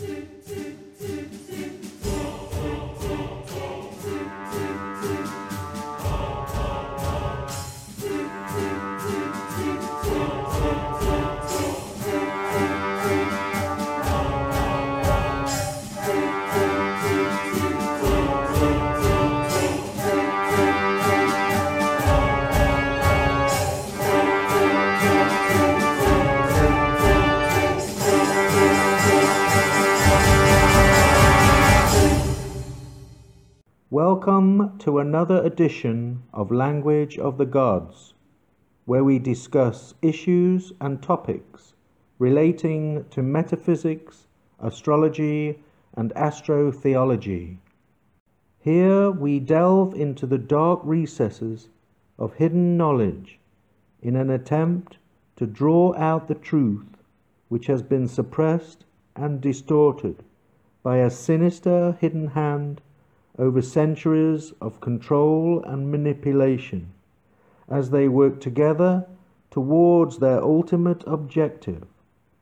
Welcome to another edition of Language of the Gods, where we discuss issues and topics relating to metaphysics, astrology, and astrotheology. Here we delve into the dark recesses of hidden knowledge in an attempt to draw out the truth which has been suppressed and distorted by a sinister hidden hand over centuries of control and manipulation as they work together towards their ultimate objective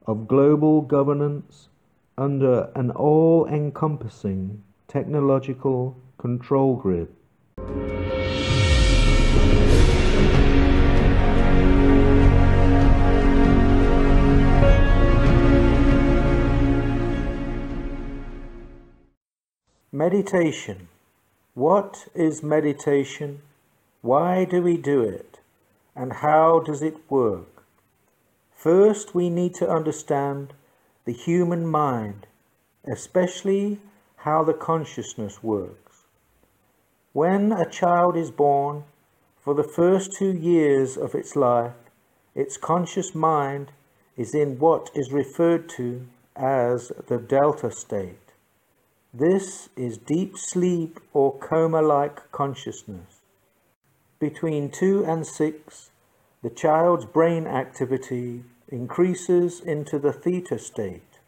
of global governance under an all encompassing technological control grid. Meditation. What is meditation? Why do we do it? And how does it work? First, we need to understand the human mind, especially how the consciousness works. When a child is born, for the first two years of its life, its conscious mind is in what is referred to as the delta state. This is deep sleep or coma-like consciousness. Between 2 and 6, the child's brain activity increases into the theta state.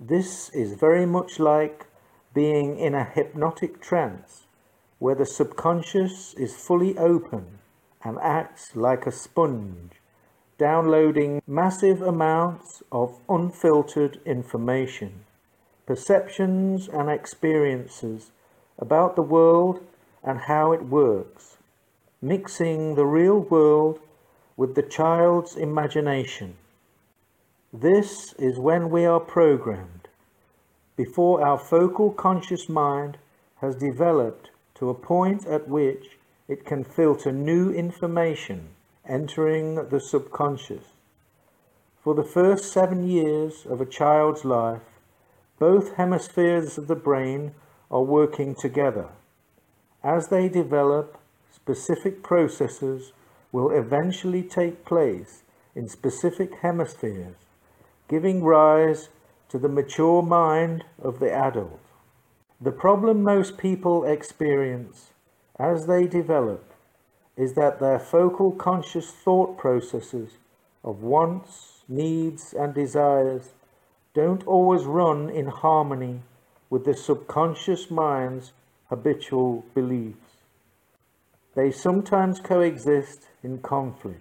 This is very much like being in a hypnotic trance, where the subconscious is fully open and acts like a sponge, downloading massive amounts of unfiltered information perceptions and experiences about the world and how it works, mixing the real world with the child's imagination. This is when we are programmed, before our focal conscious mind has developed to a point at which it can filter new information entering the subconscious. For the first seven years of a child's life, both hemispheres of the brain are working together. As they develop, specific processes will eventually take place in specific hemispheres, giving rise to the mature mind of the adult. The problem most people experience as they develop is that their focal conscious thought processes of wants, needs, and desires don't always run in harmony with the subconscious mind's habitual beliefs. They sometimes coexist in conflict.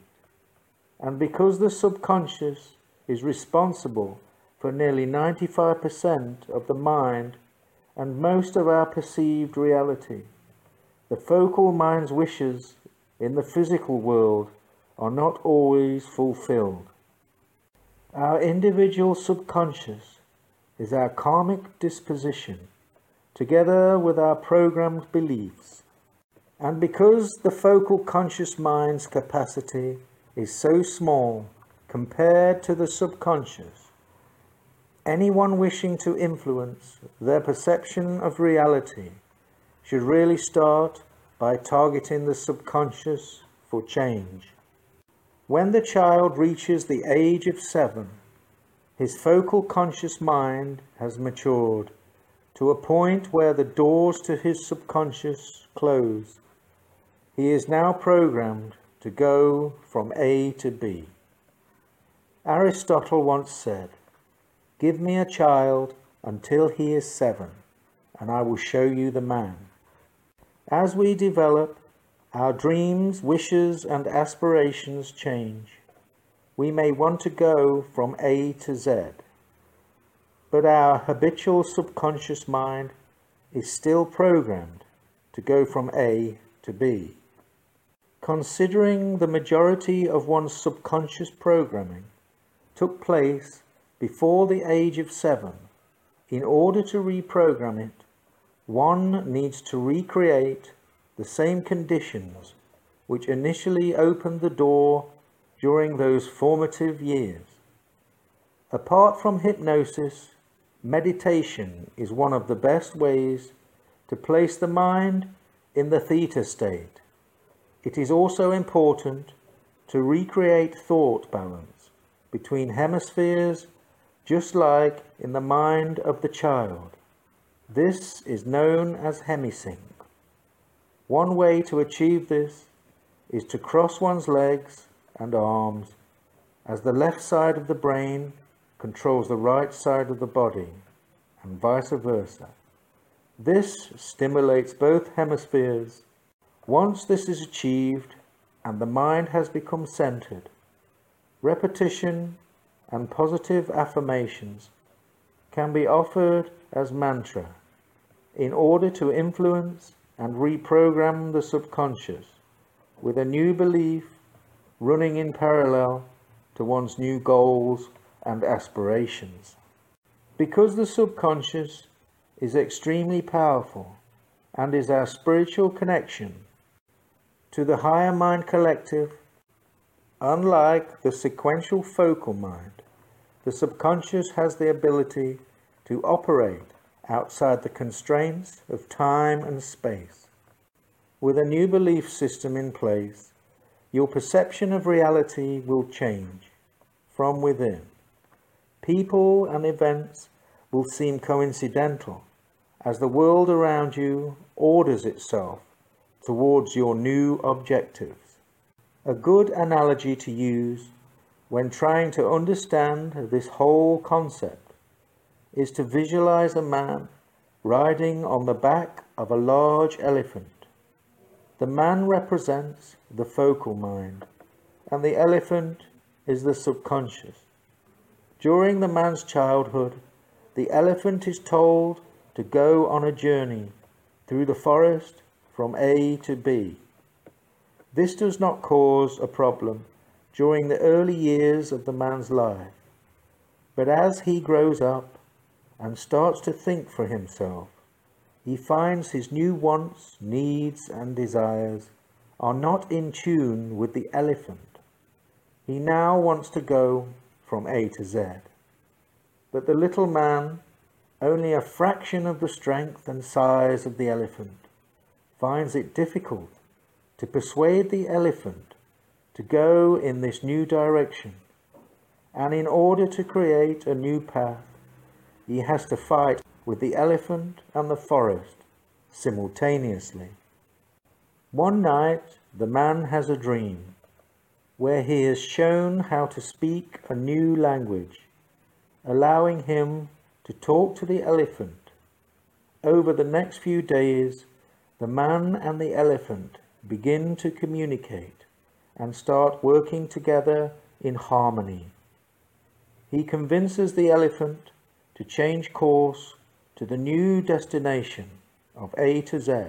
And because the subconscious is responsible for nearly 95% of the mind and most of our perceived reality, the focal mind's wishes in the physical world are not always fulfilled. Our individual subconscious is our karmic disposition, together with our programmed beliefs. And because the focal conscious mind's capacity is so small compared to the subconscious, anyone wishing to influence their perception of reality should really start by targeting the subconscious for change. When the child reaches the age of seven, his focal conscious mind has matured to a point where the doors to his subconscious close. He is now programmed to go from A to B. Aristotle once said, Give me a child until he is seven, and I will show you the man. As we develop, our dreams, wishes, and aspirations change. We may want to go from A to Z. but our habitual subconscious mind is still programmed to go from A to B. Considering the majority of one's subconscious programming took place before the age of seven, in order to reprogram it, one needs to recreate the same conditions which initially opened the door during those formative years. Apart from hypnosis, meditation is one of the best ways to place the mind in the theta state. It is also important to recreate thought balance between hemispheres just like in the mind of the child. This is known as hemisync. One way to achieve this is to cross one's legs and arms as the left side of the brain controls the right side of the body and vice versa. This stimulates both hemispheres. Once this is achieved and the mind has become centered, repetition and positive affirmations can be offered as mantra in order to influence and reprogram the subconscious with a new belief running in parallel to one's new goals and aspirations. Because the subconscious is extremely powerful and is our spiritual connection to the higher mind collective, unlike the sequential focal mind, the subconscious has the ability to operate outside the constraints of time and space. With a new belief system in place, your perception of reality will change from within. People and events will seem coincidental as the world around you orders itself towards your new objectives. A good analogy to use when trying to understand this whole concept is to visualize a man riding on the back of a large elephant. The man represents the focal mind and the elephant is the subconscious. During the man's childhood, the elephant is told to go on a journey through the forest from A to B. This does not cause a problem during the early years of the man's life, but as he grows up and starts to think for himself, he finds his new wants, needs, and desires are not in tune with the elephant. He now wants to go from A to Z. But the little man, only a fraction of the strength and size of the elephant, finds it difficult to persuade the elephant to go in this new direction. And in order to create a new path, he has to fight with the elephant and the forest simultaneously. One night, the man has a dream where he is shown how to speak a new language, allowing him to talk to the elephant. Over the next few days, the man and the elephant begin to communicate and start working together in harmony. He convinces the elephant to change course to the new destination of A to Z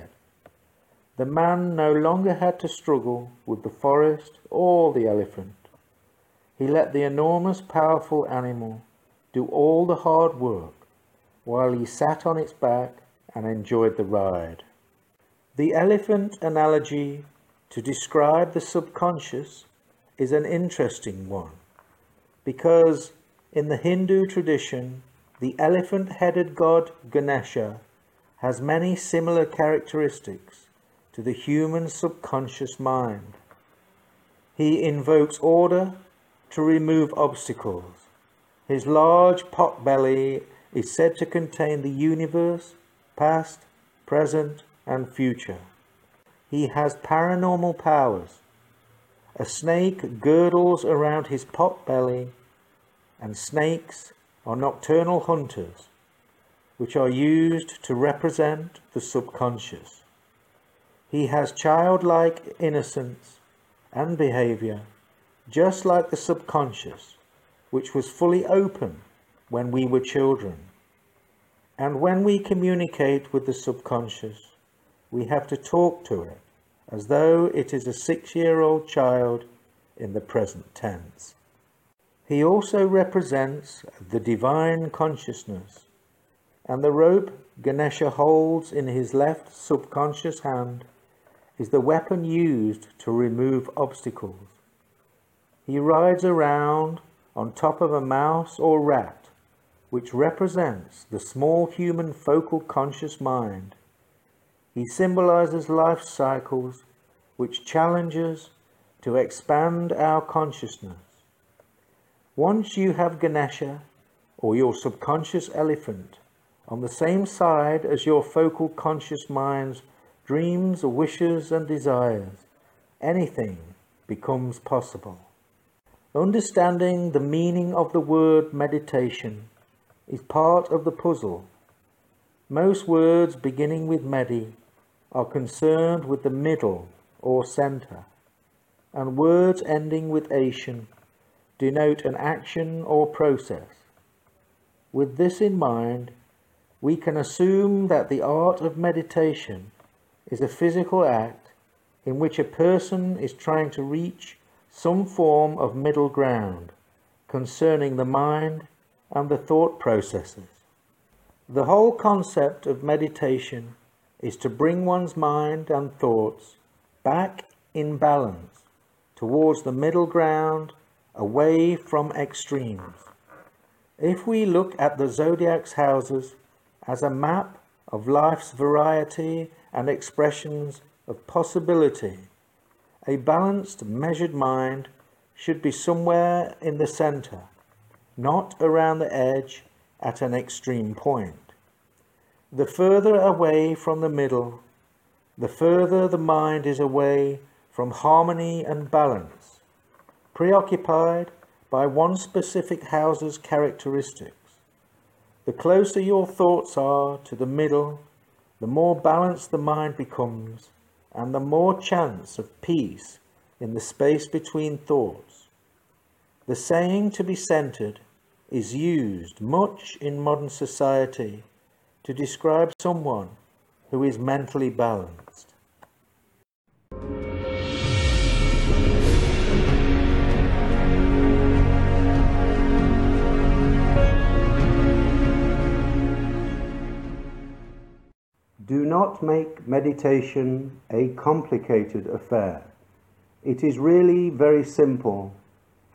the man no longer had to struggle with the forest or the elephant. He let the enormous powerful animal do all the hard work while he sat on its back and enjoyed the ride. The elephant analogy to describe the subconscious is an interesting one because in the Hindu tradition, the elephant-headed god Ganesha has many similar characteristics to the human subconscious mind. He invokes order to remove obstacles. His large pot belly is said to contain the universe, past, present, and future. He has paranormal powers. A snake girdles around his pot belly, and snakes are nocturnal hunters, which are used to represent the subconscious. He has childlike innocence and behavior, just like the subconscious, which was fully open when we were children. And when we communicate with the subconscious, we have to talk to it as though it is a six year old child in the present tense. He also represents the divine consciousness, and the rope Ganesha holds in his left subconscious hand is the weapon used to remove obstacles. He rides around on top of a mouse or rat, which represents the small human focal conscious mind. He symbolizes life cycles which challenges to expand our consciousness. Once you have Ganesha, or your subconscious elephant, on the same side as your focal conscious mind's dreams, wishes, and desires, anything becomes possible. Understanding the meaning of the word meditation is part of the puzzle. Most words beginning with medi are concerned with the middle or center, and words ending with ation denote an action or process. With this in mind, we can assume that the art of meditation is a physical act in which a person is trying to reach some form of middle ground concerning the mind and the thought processes. The whole concept of meditation is to bring one's mind and thoughts back in balance towards the middle ground away from extremes. If we look at the zodiac's houses as a map of life's variety and expressions of possibility, a balanced, measured mind should be somewhere in the center, not around the edge at an extreme point. The further away from the middle, the further the mind is away from harmony and balance, preoccupied by one specific house's characteristics. The closer your thoughts are to the middle, the more balanced the mind becomes, and the more chance of peace in the space between thoughts. The saying to be centered is used much in modern society to describe someone who is mentally balanced. Do not make meditation a complicated affair. It is really very simple,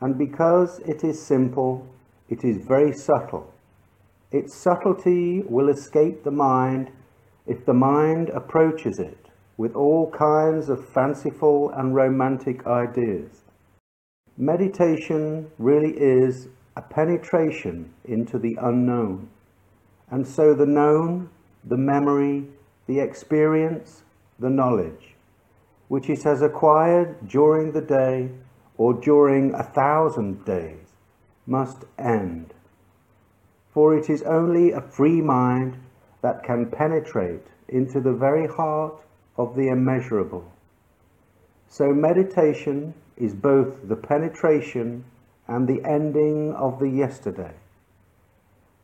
and because it is simple, it is very subtle. Its subtlety will escape the mind if the mind approaches it with all kinds of fanciful and romantic ideas. Meditation really is a penetration into the unknown, and so the known, the memory, the experience, the knowledge, which it has acquired during the day or during a thousand days, must end. For it is only a free mind that can penetrate into the very heart of the immeasurable. So meditation is both the penetration and the ending of the yesterday.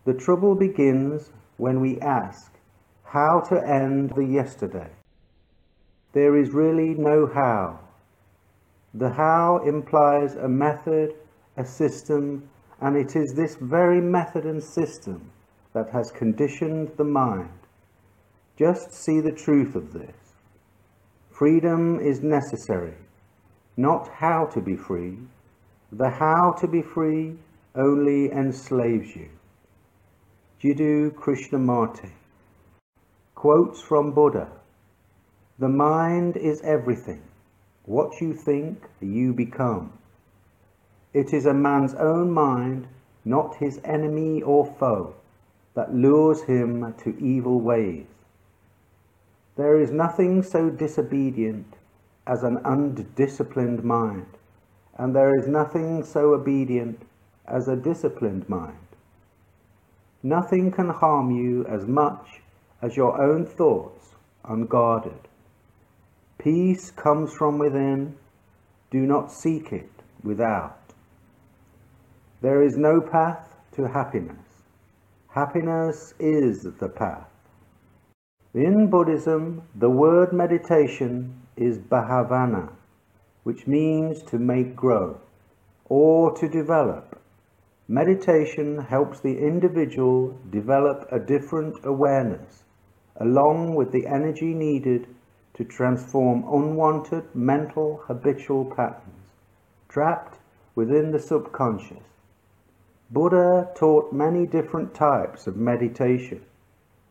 The trouble begins when we ask, how to end the yesterday. There is really no how. The how implies a method, a system, and it is this very method and system that has conditioned the mind. Just see the truth of this. Freedom is necessary, not how to be free. The how to be free only enslaves you. Jiddu Krishnamurti Quotes from Buddha The mind is everything. What you think, you become. It is a man's own mind, not his enemy or foe, that lures him to evil ways. There is nothing so disobedient as an undisciplined mind, and there is nothing so obedient as a disciplined mind. Nothing can harm you as much as your own thoughts unguarded. Peace comes from within, do not seek it without. There is no path to happiness. Happiness is the path. In Buddhism, the word meditation is bhavana, which means to make grow or to develop. Meditation helps the individual develop a different awareness, along with the energy needed to transform unwanted mental habitual patterns trapped within the subconscious. Buddha taught many different types of meditation,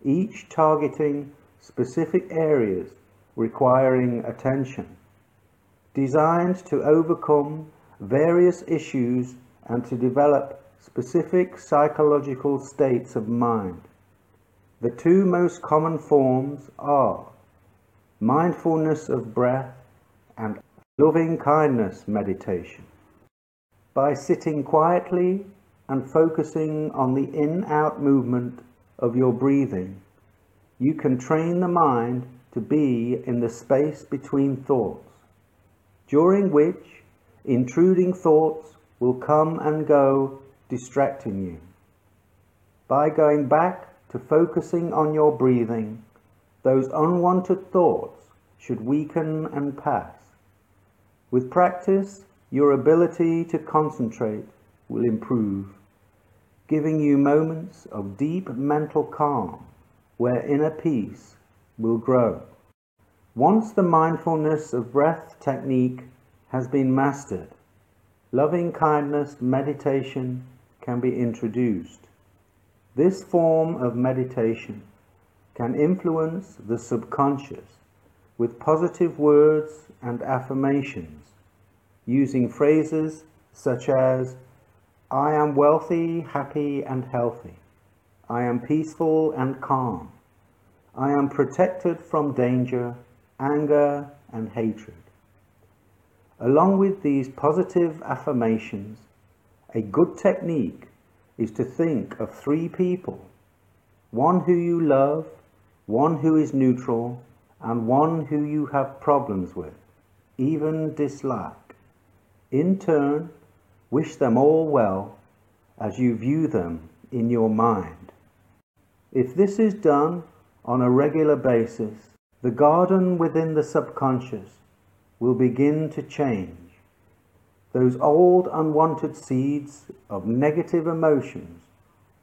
each targeting specific areas requiring attention, designed to overcome various issues and to develop specific psychological states of mind. The two most common forms are mindfulness of breath and loving kindness meditation. By sitting quietly and focusing on the in out movement of your breathing, you can train the mind to be in the space between thoughts, during which intruding thoughts will come and go, distracting you. By going back to focusing on your breathing, those unwanted thoughts should weaken and pass. With practice, your ability to concentrate will improve, giving you moments of deep mental calm where inner peace will grow. Once the mindfulness of breath technique has been mastered, loving kindness meditation can be introduced. This form of meditation can influence the subconscious with positive words and affirmations, using phrases such as, I am wealthy, happy, and healthy. I am peaceful and calm. I am protected from danger, anger, and hatred. Along with these positive affirmations, a good technique is to think of three people one who you love, one who is neutral, and one who you have problems with, even dislike. In turn, wish them all well as you view them in your mind. If this is done on a regular basis, the garden within the subconscious will begin to change. Those old unwanted seeds of negative emotions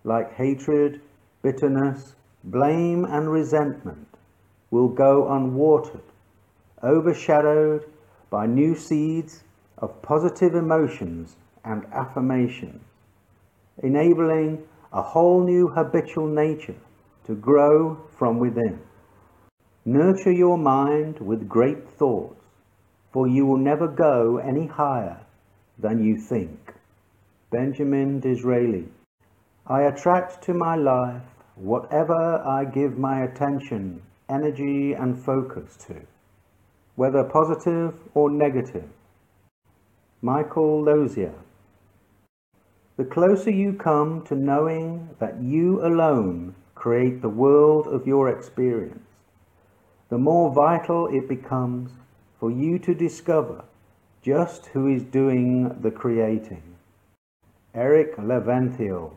like hatred, bitterness, blame, and resentment will go unwatered, overshadowed by new seeds of positive emotions and affirmation, enabling a whole new habitual nature to grow from within. Nurture your mind with great thoughts, for you will never go any higher than you think. Benjamin Disraeli. I attract to my life whatever I give my attention, energy, and focus to, whether positive or negative. Michael Losier. The closer you come to knowing that you alone create the world of your experience, the more vital it becomes for you to discover just who is doing the creating. Eric Leventhal.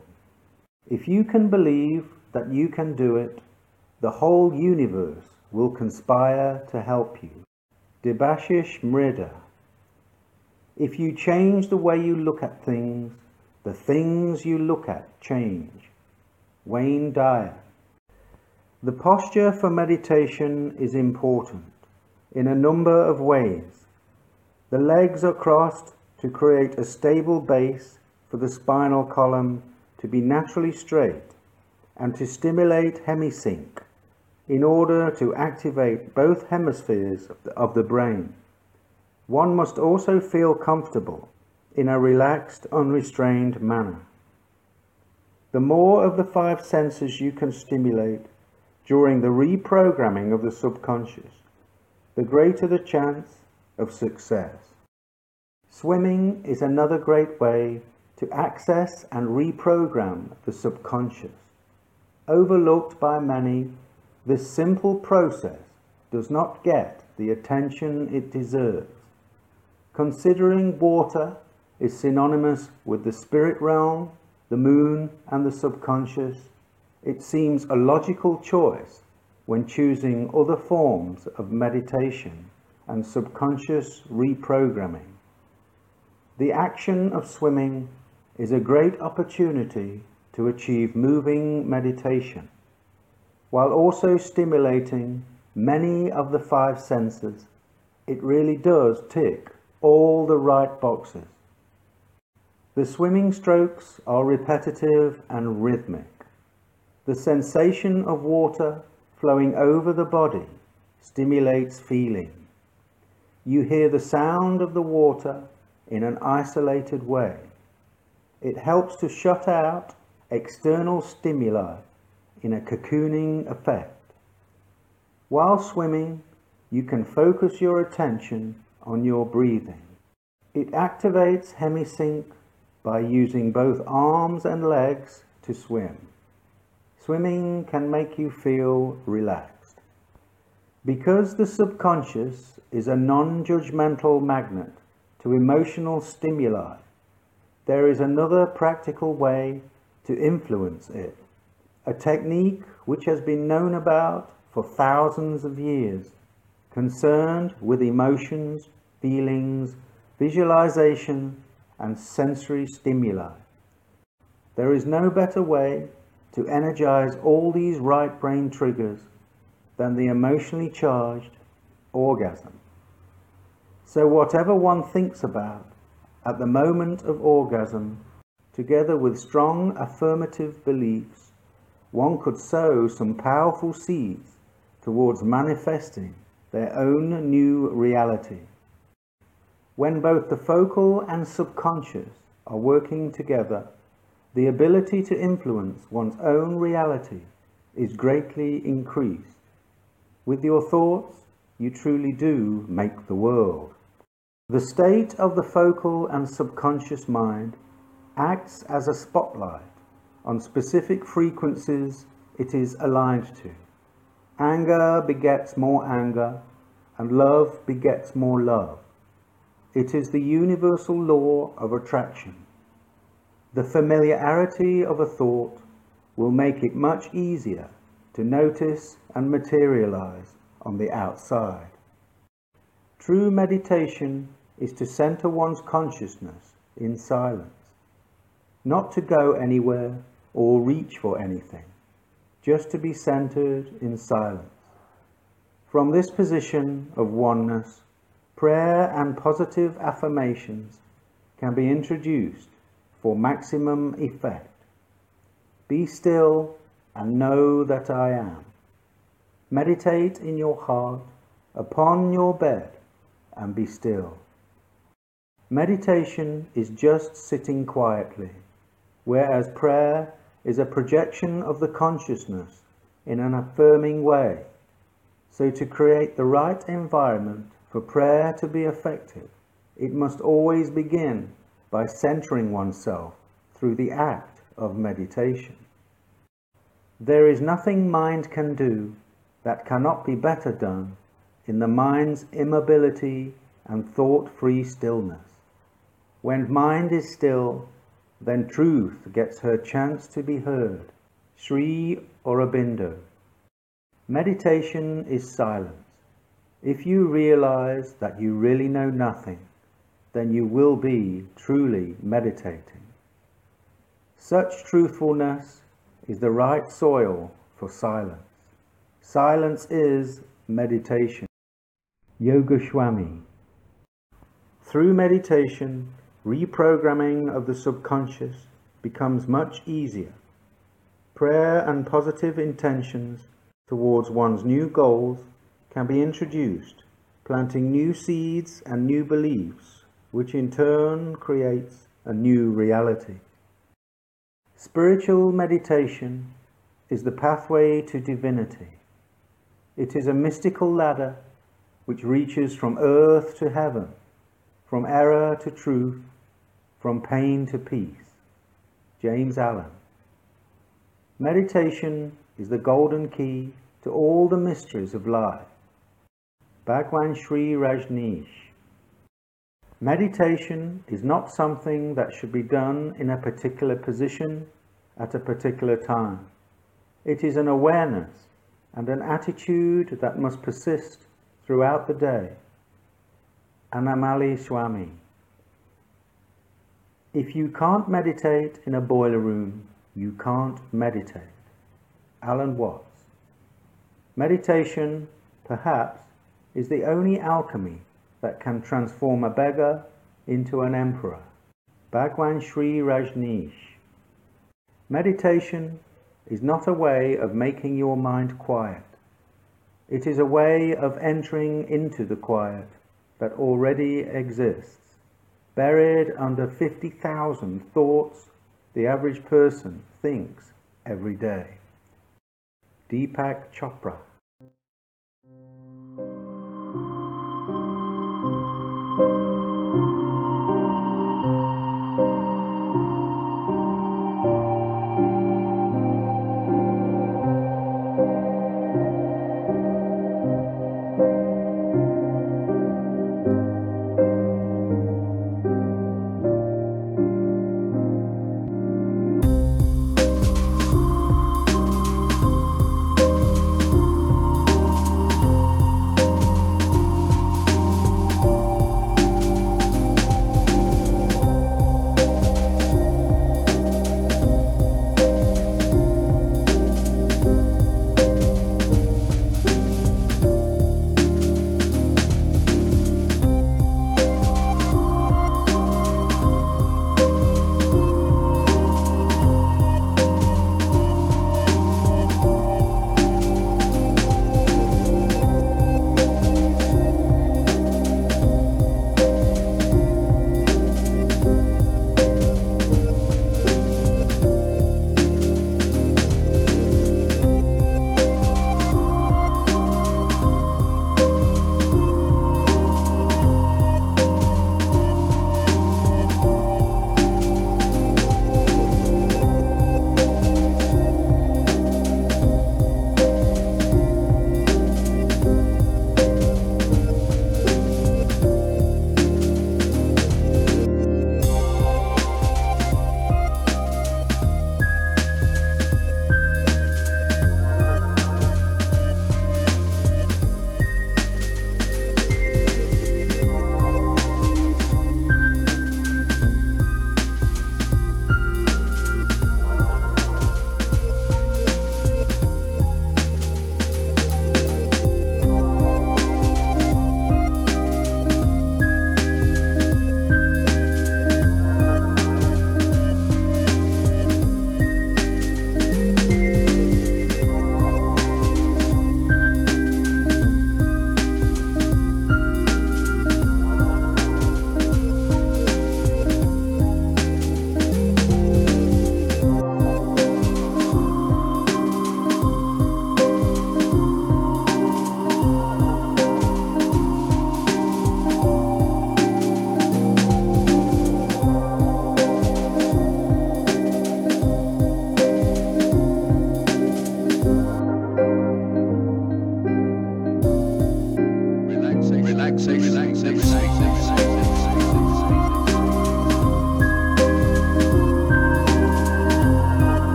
If you can believe that you can do it, the whole universe will conspire to help you. Debasish Mridha. If you change the way you look at things, the things you look at change. Wayne Dyer. The posture for meditation is important in a number of ways. The legs are crossed to create a stable base for the spinal column to be naturally straight and to stimulate hemisync in order to activate both hemispheres of the brain. One must also feel comfortable in a relaxed, unrestrained manner. The more of the five senses you can stimulate during the reprogramming of the subconscious, the greater the chance of success. Swimming is another great way to access and reprogram the subconscious. Overlooked by many, this simple process does not get the attention it deserves. Considering water is synonymous with the spirit realm, the moon, and the subconscious, it seems a logical choice when choosing other forms of meditation and subconscious reprogramming. The action of swimming is a great opportunity to achieve moving meditation, while also stimulating many of the five senses. It really does tick all the right boxes. The swimming strokes are repetitive and rhythmic. The sensation of water flowing over the body stimulates feeling. You hear the sound of the water in an isolated way. It helps to shut out external stimuli in a cocooning effect. While swimming, you can focus your attention on your breathing. It activates hemisync by using both arms and legs to swim. Swimming can make you feel relaxed. Because the subconscious is a non-judgmental magnet to emotional stimuli, there is another practical way to influence it, a technique which has been known about for thousands of years, concerned with emotions, feelings, visualization, and sensory stimuli. There is no better way to energize all these right brain triggers than the emotionally charged orgasm. So, whatever one thinks about at the moment of orgasm, together with strong affirmative beliefs, one could sow some powerful seeds towards manifesting their own new reality. When both the focal and subconscious are working together, the ability to influence one's own reality is greatly increased. With your thoughts, you truly do make the world. The state of the focal and subconscious mind acts as a spotlight on specific frequencies it is aligned to. Anger begets more anger, and love begets more love. It is the universal law of attraction. The familiarity of a thought will make it much easier to notice and materialize on the outside. True meditation is to center one's consciousness in silence, not to go anywhere or reach for anything, just to be centered in silence. From this position of oneness, Prayer and positive affirmations can be introduced for maximum effect. Be still and know that I am. Meditate in your heart upon your bed and be still. Meditation is just sitting quietly, whereas prayer is a projection of the consciousness in an affirming way. So, to create the right environment for prayer to be effective, it must always begin by centering oneself through the act of meditation. There is nothing mind can do that cannot be better done in the mind's immobility and thought free stillness. When mind is still, then truth gets her chance to be heard. Sri Aurobindo. Meditation is silence. If you realize that you really know nothing, then you will be truly meditating. Such truthfulness is the right soil for silence. Silence is meditation. Yogaswami. Through meditation, reprogramming of the subconscious becomes much easier. Prayer and positive intentions towards one's new goals can be introduced, planting new seeds and new beliefs, which in turn creates a new reality. Spiritual meditation is the pathway to divinity. It is a mystical ladder which reaches from earth to heaven, from error to truth, from pain to peace. James Allen. Meditation is the golden key to all the mysteries of life. Bhagwan Sri Rajneesh. Meditation is not something that should be done in a particular position at a particular time. It is an awareness and an attitude that must persist throughout the day. Annamalai Swami. If you can't meditate in a boiler room, you can't meditate. Alan Watts. Meditation, perhaps, is the only alchemy that can transform a beggar into an emperor. Bhagwan Sri Rajneesh. Meditation is not a way of making your mind quiet. It is a way of entering into the quiet that already exists, buried under 50,000 thoughts the average person thinks every day. Deepak Chopra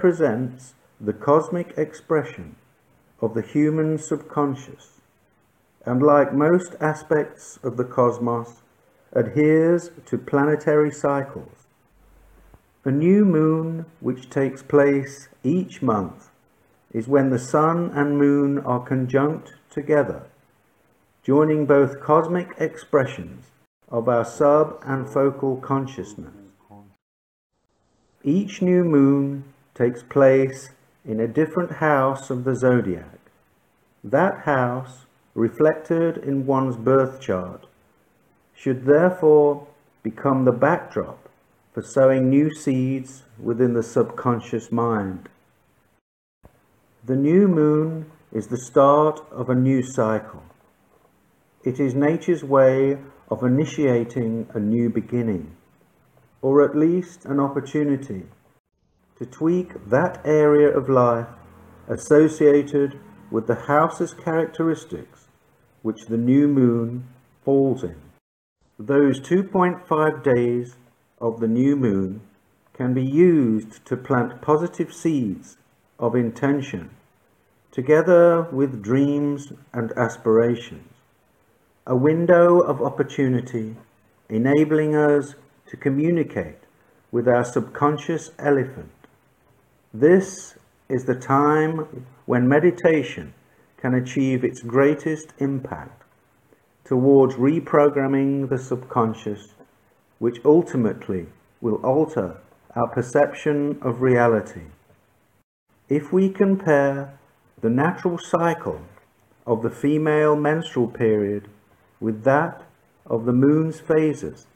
represents the cosmic expression of the human subconscious, and like most aspects of the cosmos, adheres to planetary cycles. A new moon, which takes place each month, is when the sun and moon are conjunct together, joining both cosmic expressions of our sub and focal consciousness. Each new moon takes place in a different house of the zodiac. That house, reflected in one's birth chart, should therefore become the backdrop for sowing new seeds within the subconscious mind. The new moon is the start of a new cycle. It is nature's way of initiating a new beginning, or at least an opportunity to tweak that area of life associated with the house's characteristics which the new moon falls in. Those 2.5 days of the new moon can be used to plant positive seeds of intention, together with dreams and aspirations, a window of opportunity enabling us to communicate with our subconscious elephant. This is the time when meditation can achieve its greatest impact towards reprogramming the subconscious, which ultimately will alter our perception of reality. If we compare the natural cycle of the female menstrual period with that of the moon's phases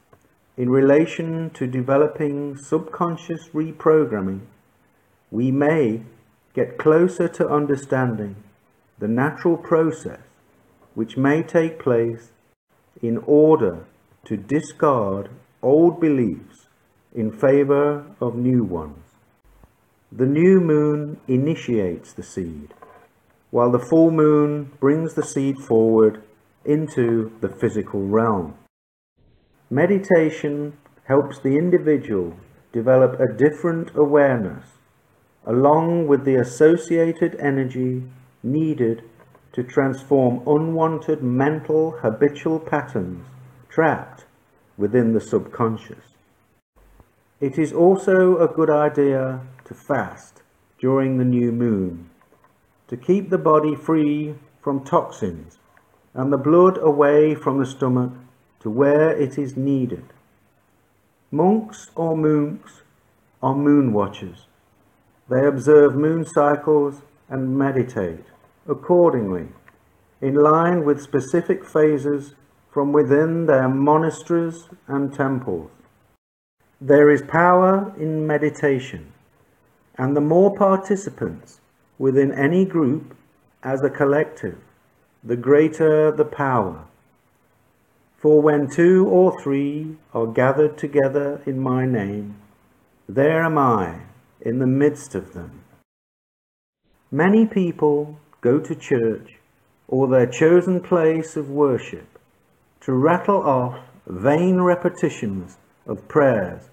in relation to developing subconscious reprogramming, we may get closer to understanding the natural process which may take place in order to discard old beliefs in favor of new ones. The new moon initiates the seed, while the full moon brings the seed forward into the physical realm. Meditation helps the individual develop a different awareness, along with the associated energy needed to transform unwanted mental habitual patterns trapped within the subconscious. It is also a good idea to fast during the new moon to keep the body free from toxins and the blood away from the stomach to where it is needed. Monks or moons are moon watchers. They observe moon cycles and meditate accordingly, in line with specific phases from within their monasteries and temples. There is power in meditation and the more participants within any group as a collective, the greater the power. For when two or three are gathered together in my name, there am I in the midst of them. Many people go to church or their chosen place of worship to rattle off vain repetitions of prayers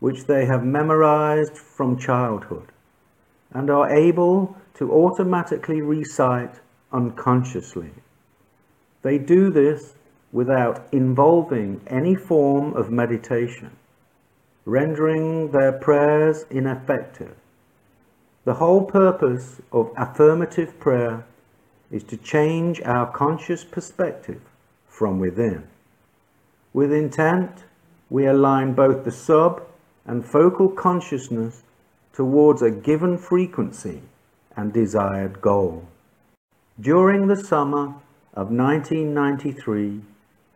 which they have memorized from childhood and are able to automatically recite unconsciously. They do this without involving any form of meditation, rendering their prayers ineffective. The whole purpose of affirmative prayer is to change our conscious perspective from within. With intent, we align both the sub and focal consciousness towards a given frequency and desired goal. During the summer of 1993,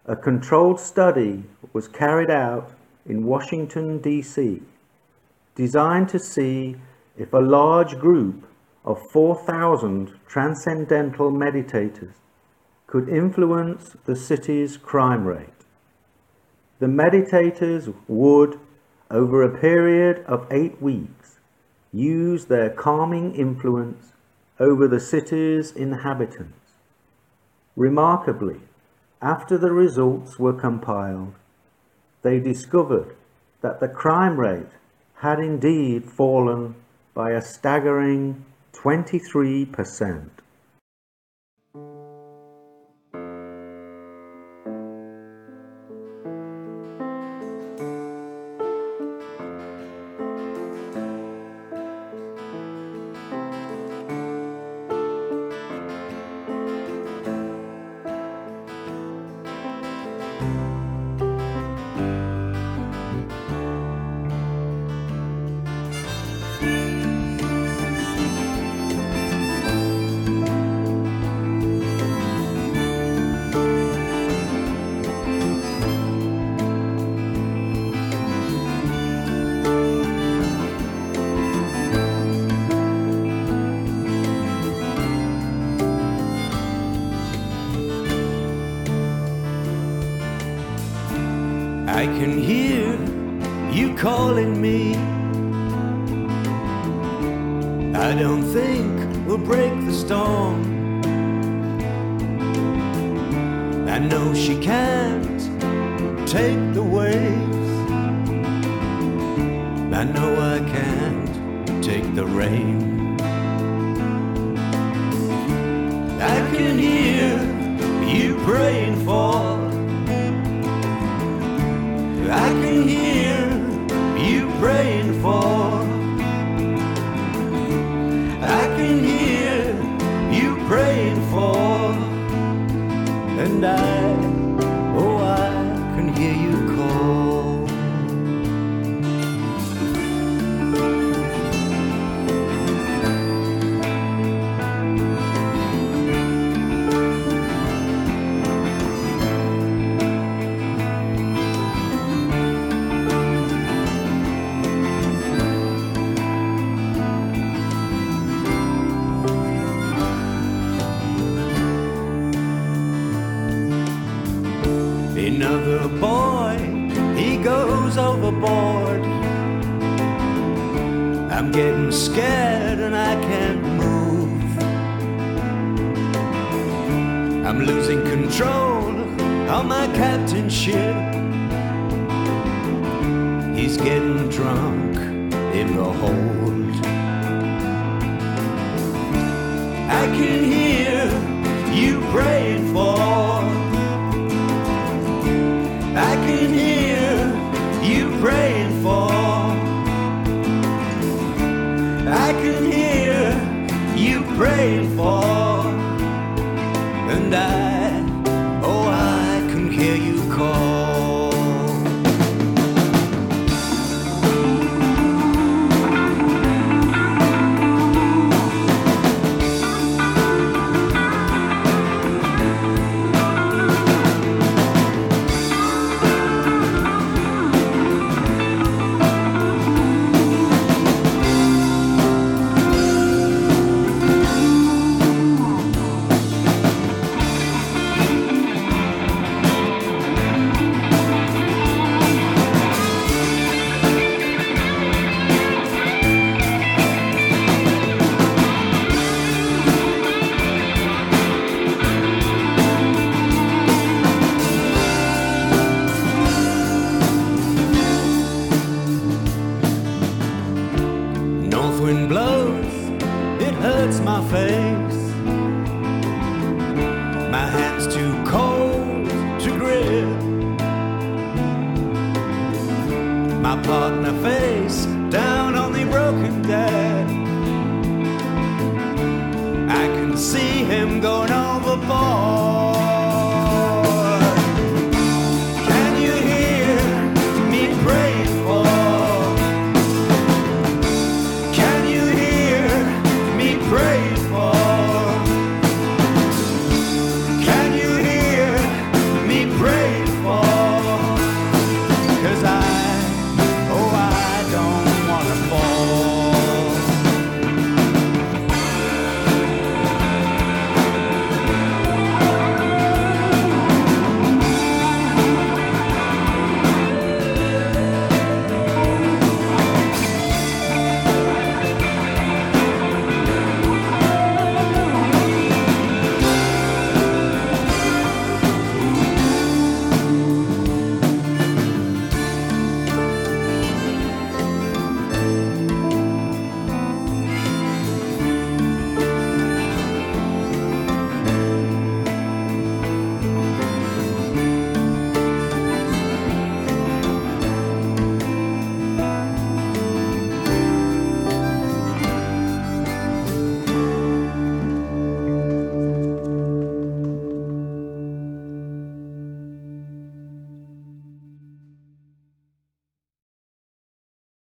a controlled study was carried out in Washington, D.C., designed to see if a large group of 4,000 transcendental meditators could influence the city's crime rate. The meditators would over a period of eight weeks, use their calming influence over the city's inhabitants. Remarkably, after the results were compiled, they discovered that the crime rate had indeed fallen by a staggering 23%. I can